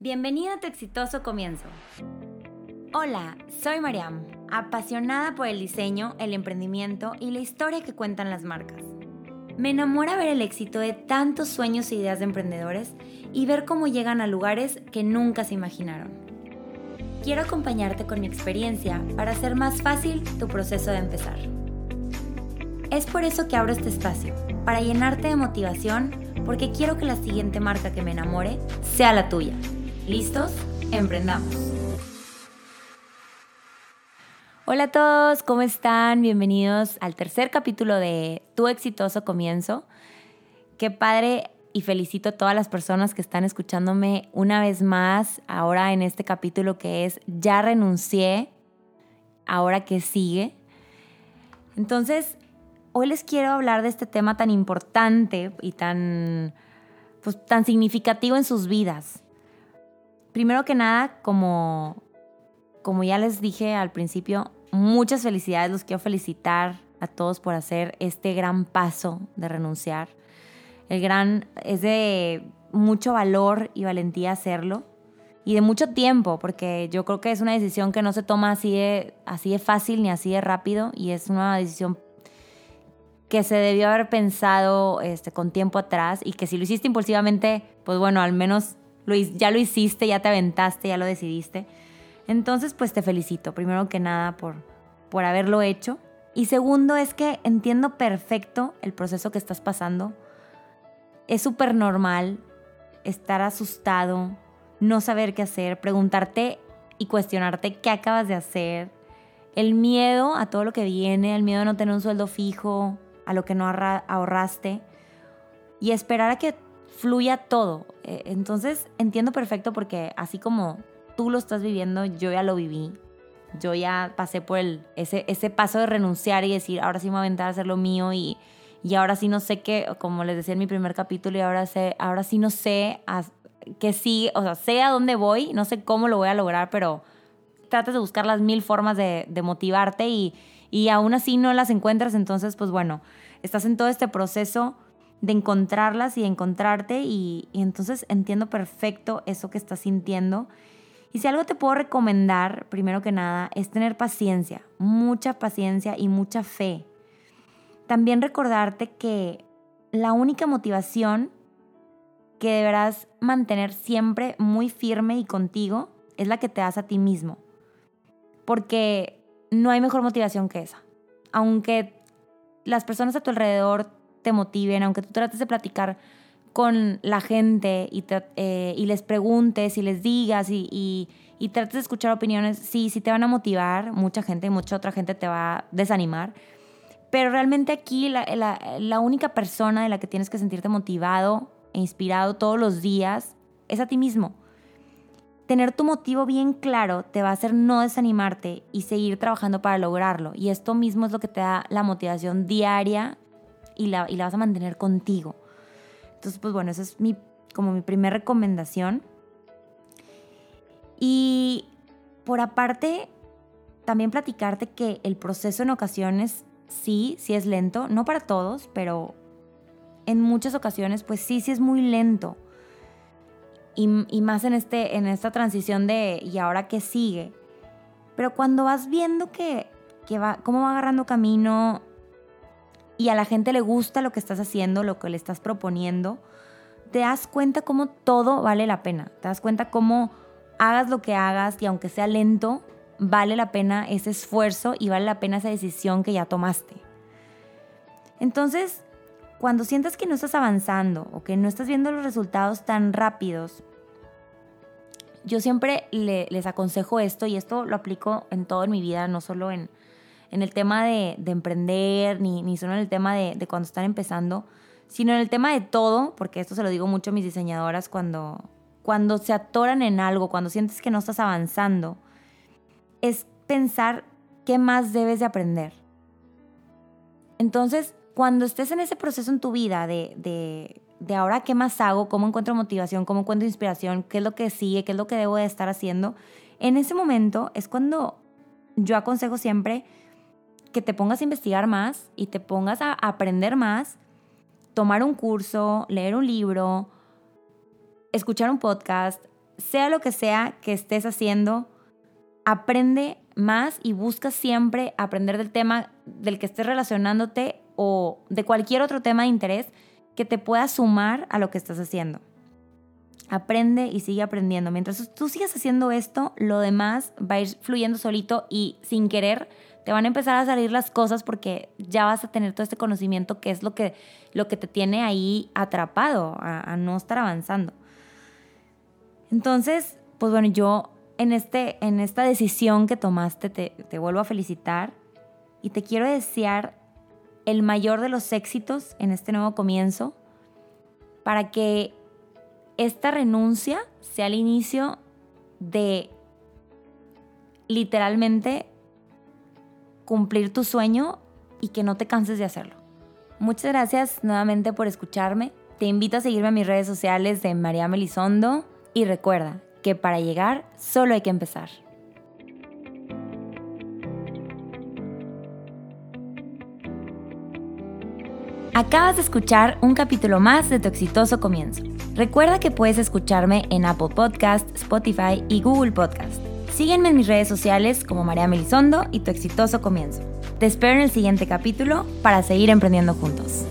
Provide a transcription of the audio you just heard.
Bienvenido a tu exitoso comienzo. Hola, soy Mariam, apasionada por el diseño, el emprendimiento y la historia que cuentan las marcas. Me enamora ver el éxito de tantos sueños e ideas de emprendedores y ver cómo llegan a lugares que nunca se imaginaron. Quiero acompañarte con mi experiencia para hacer más fácil tu proceso de empezar. Es por eso que abro este espacio, para llenarte de motivación, porque quiero que la siguiente marca que me enamore sea la tuya. ¿Listos? Emprendamos. Hola a todos, ¿cómo están? Bienvenidos al tercer capítulo de Tu exitoso comienzo. Qué padre y felicito a todas las personas que están escuchándome una vez más ahora en este capítulo que es Ya renuncié, ahora que sigue. Entonces, hoy les quiero hablar de este tema tan importante y tan, pues, tan significativo en sus vidas primero que nada, como, como ya les dije al principio, muchas felicidades, los quiero felicitar a todos por hacer este gran paso de renunciar. El gran es de mucho valor y valentía hacerlo y de mucho tiempo, porque yo creo que es una decisión que no se toma así de, así de fácil ni así de rápido y es una decisión que se debió haber pensado este, con tiempo atrás y que si lo hiciste impulsivamente, pues bueno, al menos ya lo hiciste, ya te aventaste, ya lo decidiste. Entonces, pues te felicito, primero que nada, por, por haberlo hecho. Y segundo es que entiendo perfecto el proceso que estás pasando. Es súper normal estar asustado, no saber qué hacer, preguntarte y cuestionarte qué acabas de hacer. El miedo a todo lo que viene, el miedo a no tener un sueldo fijo, a lo que no ahorraste. Y esperar a que fluya todo. Eh, entonces entiendo perfecto porque así como tú lo estás viviendo, yo ya lo viví. Yo ya pasé por el, ese, ese paso de renunciar y decir, ahora sí me voy a aventar a hacer lo mío y, y ahora sí no sé qué, como les decía en mi primer capítulo, y ahora, sé, ahora sí no sé qué sigue, o sea, sé a dónde voy, no sé cómo lo voy a lograr, pero tratas de buscar las mil formas de, de motivarte y, y aún así no las encuentras, entonces pues bueno, estás en todo este proceso de encontrarlas y encontrarte y, entonces entiendo perfecto eso que estás sintiendo. Y si algo te puedo recomendar, primero que nada, es tener paciencia, mucha paciencia y mucha fe. También recordarte que la única motivación que deberás mantener siempre muy firme y contigo es la que te das a ti mismo. Porque no hay mejor motivación que esa. Aunque las personas a tu alrededor te motiven, aunque tú trates de platicar con la gente y, eh, les preguntes y les digas y, trates de escuchar opiniones, sí, sí te van a motivar, mucha gente y mucha otra gente te va a desanimar. Pero realmente aquí la, única persona de la que tienes que sentirte motivado e inspirado todos los días es a ti mismo. Tener tu motivo bien claro te va a hacer no desanimarte y seguir trabajando para lograrlo. Y esto mismo es lo que te da la motivación diaria y la, y la vas a mantener contigo. Entonces, pues bueno, esa es mi, como mi primera recomendación. Y por aparte, también platicarte que el proceso en ocasiones sí, sí es lento, no para todos, pero en muchas ocasiones, pues sí, sí es muy lento. Y, y, más en, este, en esta transición de ¿y ahora qué sigue? Pero cuando vas viendo que, que va, cómo va agarrando camino, y a la gente le gusta lo que estás haciendo, lo que le estás proponiendo, te das cuenta cómo todo vale la pena. Te das cuenta cómo hagas lo que hagas y aunque sea lento, vale la pena ese esfuerzo y vale la pena esa decisión que ya tomaste. Entonces, cuando sientas que no estás avanzando o que no estás viendo los resultados tan rápidos, yo siempre les aconsejo esto y esto lo aplico en todo en mi vida, no solo en, en el tema de, emprender, ni, ni, solo en el tema de, cuando están empezando, sino en el tema de todo, porque esto se lo digo mucho a mis diseñadoras cuando, cuando se atoran en algo, cuando sientes que no estás avanzando, es pensar qué más debes de aprender. Entonces, cuando estés en ese proceso en tu vida de, de, de ahora qué más hago, cómo encuentro motivación, cómo encuentro inspiración, qué es lo que sigue, qué es lo que debo de estar haciendo, en ese momento es cuando yo aconsejo siempre que te pongas a investigar más y te pongas a aprender más, tomar un curso, leer un libro, escuchar un podcast, sea lo que sea que estés haciendo, aprende más y busca siempre aprender del tema del que estés relacionándote o de cualquier otro tema de interés que te pueda sumar a lo que estás haciendo. Aprende y sigue aprendiendo. Mientras tú sigas haciendo esto, lo demás va a ir fluyendo solito y sin querer te van a empezar a salir las cosas porque ya vas a tener todo este conocimiento que es lo que, lo que te tiene ahí atrapado a, no estar avanzando. Entonces, pues bueno, yo en, este, en esta decisión que tomaste te, te vuelvo a felicitar y te quiero desear el mayor de los éxitos en este nuevo comienzo para que esta renuncia sea el inicio de literalmente cumplir tu sueño y que no te canses de hacerlo. Muchas gracias nuevamente por escucharme. Te invito a seguirme en mis redes sociales de María Melisondo y recuerda que para llegar solo hay que empezar. Acabas de escuchar un capítulo más de tu exitoso comienzo. Recuerda que puedes escucharme en Apple Podcast, Spotify y Google Podcast. Sígueme en mis redes sociales como María Melisondo y tu exitoso comienzo. Te espero en el siguiente capítulo para seguir emprendiendo juntos.